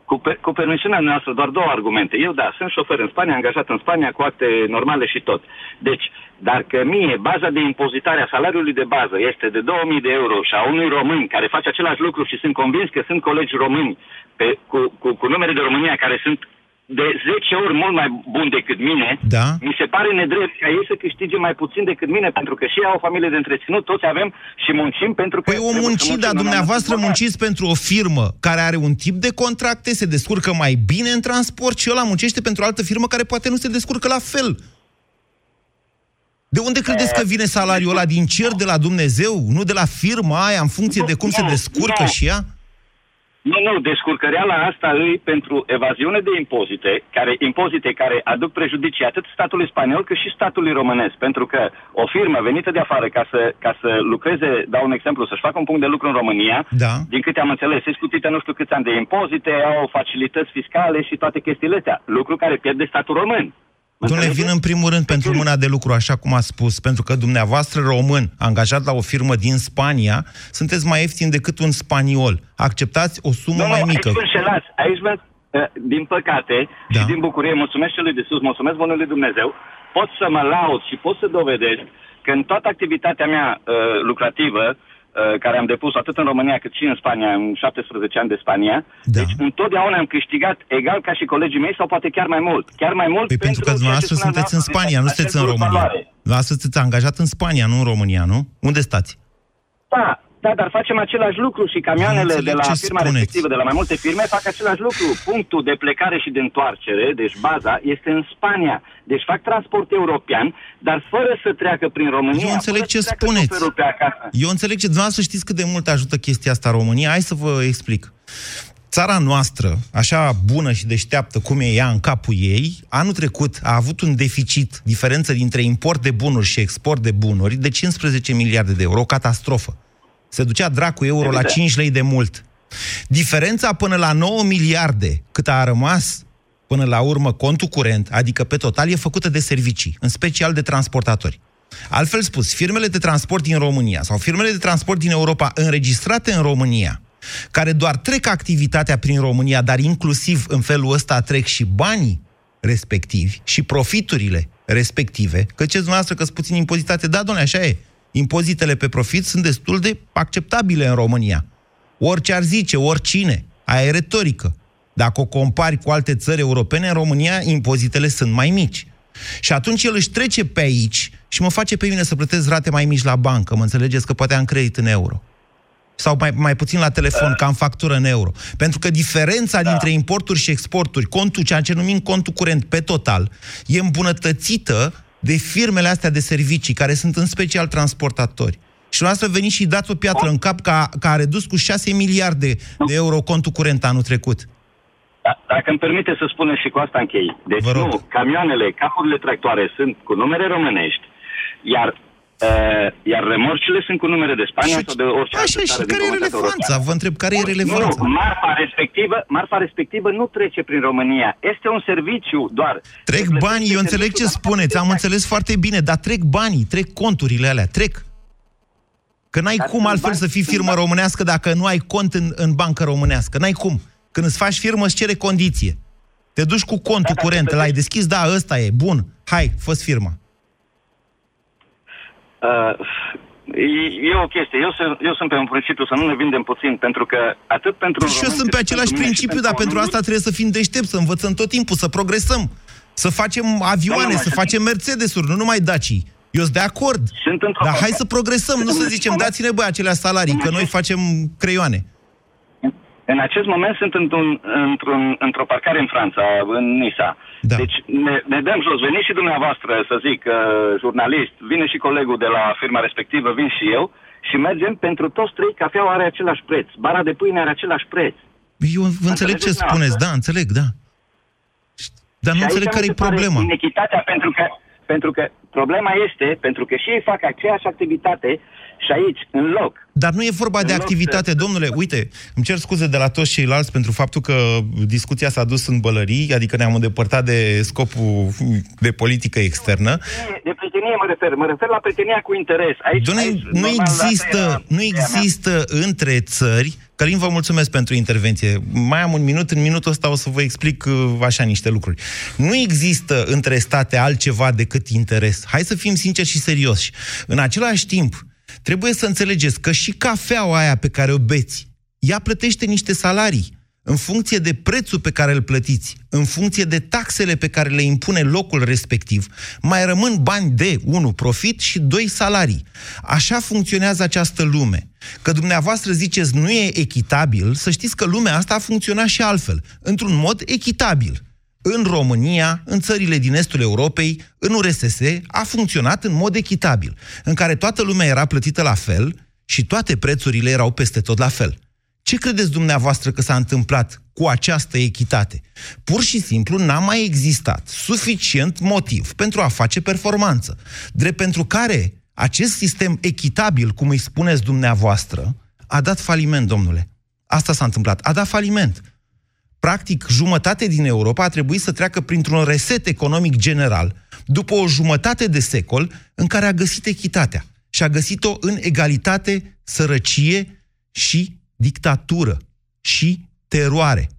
Cu, pe, cu permisiunea noastră, doar două argumente. Eu, da, sunt șofer în Spania, angajat în Spania cu acte normale și tot. Deci, dar că mie baza de impozitare a salariului de bază este de 2000 de euro și a unui român care face același lucru și sunt convins că sunt colegi români pe, cu, cu, cu numere de România care sunt de 10 ori mult mai bun decât mine, Da. mi se pare nedrept ca ei să câștige mai puțin decât mine, pentru că și ei au o familie de întreținut, toți avem și muncim pentru că... Păi o trebuie să munci, muncim dar în dumneavoastră anumit munciți pentru o firmă care are un tip de contracte, se descurcă mai bine în transport și ăla muncește pentru o altă firmă care poate nu se descurcă la fel. De unde credeți că vine salariul ăla din cer de la Dumnezeu, nu de la firma aia, în funcție de cum se Nu, descurcă nu. și ea? Nu, nu, descurcăreala asta îi pentru evaziune de impozite, care impozite care aduc prejudicii atât statului spaniol cât și statului românesc, pentru că o firmă venită de afară ca să, ca să lucreze, dau un exemplu, să-și facă un punct de lucru în România, Da. din câte am înțeles, e scutită nu știu câți ani de impozite, au facilități fiscale și toate chestiile astea, lucru care pierde statul român. Mă Domnule, înțelegeți? vin în primul rând pentru mâna de lucru, așa cum a spus, pentru că dumneavoastră român, angajat la o firmă din Spania, sunteți mai ieftin decât un spaniol. Acceptați o sumă Nu, mai nu, mică. aici vă înșelați. Aici vă, uh, din păcate Da. și din bucurie, mulțumesc celui de sus, mulțumesc bunului Dumnezeu, pot să mă laud și pot să dovedesc că în toată activitatea mea uh, lucrativă, uh, care am depus atât în România cât și în Spania, în 17 ani de Spania, Da. deci întotdeauna am câștigat egal ca și colegii mei sau poate chiar mai mult. Chiar mai mult Păi pentru că ceea ce dumneavoastră spuneam sunteți în dumneavoastră, Spania, nu acest sunteți în plus România. valoare. Dumneavoastră sunteți angajat în Spania, nu în România, nu? Unde stați? Da, da, dar facem același lucru și camioanele înțeleg de la ce firma spuneți. respectivă, de la mai multe firme, fac același lucru. Punctul de plecare și de întoarcere, deci baza, este în Spania. Deci fac transport european, dar fără să treacă prin România. Eu înțeleg fără ce să treacă spuneți. șoferul Pe acasă. Eu înțeleg ce dumneavoastră știți cât de mult ajută chestia asta România. Hai să vă explic. Țara noastră, așa bună și deșteaptă cum e ea în capul ei, anul trecut a avut un deficit, diferență dintre import de bunuri și export de bunuri, de 15 miliarde de euro, o catastrofă. Se ducea dracu euro la Evident. 5 lei de mult. Diferența până la 9 miliarde, cât a rămas până la urmă contul curent, adică pe total, e făcută de servicii, în special de transportatori. Altfel spus, firmele de transport din România sau firmele de transport din Europa înregistrate în România, care doar trec activitatea prin România, dar inclusiv în felul ăsta trec și banii respectivi și profiturile respective, că ce dumneavoastră că sunt puțin impozitate, da, domnule, așa e. Impozitele pe profit sunt destul de acceptabile în România. Orice ar zice, oricine, aia e retorică. Dacă o compari cu alte țări europene, în România impozitele sunt mai mici. Și atunci el își trece pe aici și mă face pe mine să plătesc rate mai mici la bancă. Mă înțelegeți că poate am credit în euro. Sau mai, mai puțin la telefon, că am factură în euro. Pentru că diferența da. dintre importuri și exporturi, contul, ceea ce numim contul curent pe total, e îmbunătățită de firmele astea de servicii, care sunt în special transportatori. Și dumneavoastră veniți și dați o piatră în cap că a, că a redus cu 6 miliarde de euro contul curent anul trecut. Da, dacă îmi permite să spuneți și cu asta închei. Deci Vă rog. nu, camioanele, capurile tractoare sunt cu numere românești, iar, uh, iar remorcile sunt cu numere de Spania Și- sau de orice altă Așa, și țară din care e comunitatea relevanța? europeană. Vă întreb, care e relevanța? Nu, marfa respectivă, marfa respectivă nu trece prin România. Este un serviciu doar. Trec Se banii, eu plătește înțeleg ce serviciul, dar spuneți, am plătește înțeles foarte bine, dar trec banii, trec conturile alea, trec. Că n-ai Dar cum sunt altfel bani- să fii sunt firmă bani. românească dacă nu ai cont în, în bancă românească. N-ai cum. Când îți faci firmă, îți cere condiție. Te duci cu contul Da, curent, dacă l-ai deschis, da, ăsta e, bun, hai, fă firma. Uh, e- e o chestie. Eu sunt, eu sunt pe un principiu să nu ne vindem puțin, pentru că atât pentru... Păi și eu români, sunt pe cât același pentru mine și principiu, dar pentru români, asta trebuie să fim deștepți, să învățăm tot timpul, să progresăm, să facem avioane, Doamna să Mașa- facem Mercedes-uri, nu numai Dacii. Eu sunt de acord. Sunt într-o Dar hai parte. să progresăm, nu să zicem, dați-ne băi acelea salarii, că noi facem creioane. În acest moment sunt într-un, într-un, într-o parcare în Franța, în Nisa. Da. Deci ne, ne dăm jos. Veniți și dumneavoastră, să zic, uh, jurnalist, vine și colegul de la firma respectivă, vin și eu, și mergem pentru toți trei, cafeaua are același preț, bara de pâine are același preț. Eu vă înțeleg ce Înțelegeți spuneți, dumneavoastră? da, înțeleg, da. Dar nu Și aici înțeleg mi care se e pare problema. Inechitatea, pentru că, pentru că problema este, pentru că și ei fac aceeași activitate și aici, în loc, Dar nu e vorba de În loc activitate, să- domnule. Uite, îmi cer scuze de la toți ceilalți pentru faptul că discuția s-a dus în bălării, adică ne-am îndepărtat de scopul de politică externă. de prietenie mă refer, mă refer la prietenia cu interes. Aici, Doamne, aici, nu normal, asta există, era nu ideea mea. există între țări Călin, vă mulțumesc pentru intervenție. Mai am un minut, în minutul ăsta o să vă explic uh, așa niște lucruri. Nu există între state altceva decât interes. Hai să fim sinceri și serioși. În același timp, trebuie să înțelegeți că și cafeaua aia pe care o beți, ea plătește niște salarii în funcție de prețul pe care îl plătiți, în funcție de taxele pe care le impune locul respectiv, mai rămân bani de, unu, profit și doi, salarii. Așa funcționează această lume. Că dumneavoastră ziceți nu e echitabil, să știți că lumea asta a funcționat și altfel, într-un mod echitabil. În România, în țările din estul Europei, în URSS, a funcționat în mod echitabil, în care toată lumea era plătită la fel și toate prețurile erau peste tot la fel. Ce credeți dumneavoastră că s-a întâmplat cu această echitate? Pur și simplu n-a mai existat suficient motiv pentru a face performanță, drept pentru care acest sistem echitabil, cum îi spuneți dumneavoastră, a dat faliment, domnule. Asta s-a întâmplat. A dat faliment. Practic, jumătate din Europa a trebuit să treacă printr-un reset economic general, după o jumătate de secol în care a găsit echitatea. Și a găsit-o în egalitate, sărăcie și dictatură și teroare.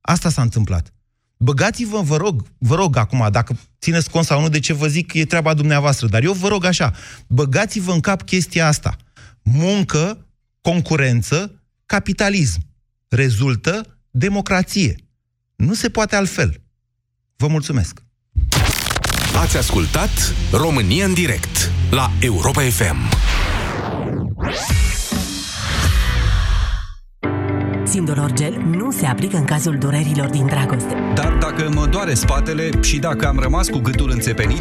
Asta s-a întâmplat. Băgați-vă, vă rog, vă rog acum, dacă țineți cont sau nu de ce vă zic, e treaba dumneavoastră, dar eu vă rog așa, băgați-vă în cap chestia asta. Muncă, concurență, capitalism. Rezultă democrație. Nu se poate altfel. Vă mulțumesc. Ați ascultat România în direct la Europa FM. Sindolor Gel nu se aplică în cazul durerilor din dragoste. Dar dacă mă doare spatele și dacă am rămas cu gâtul înțepenit,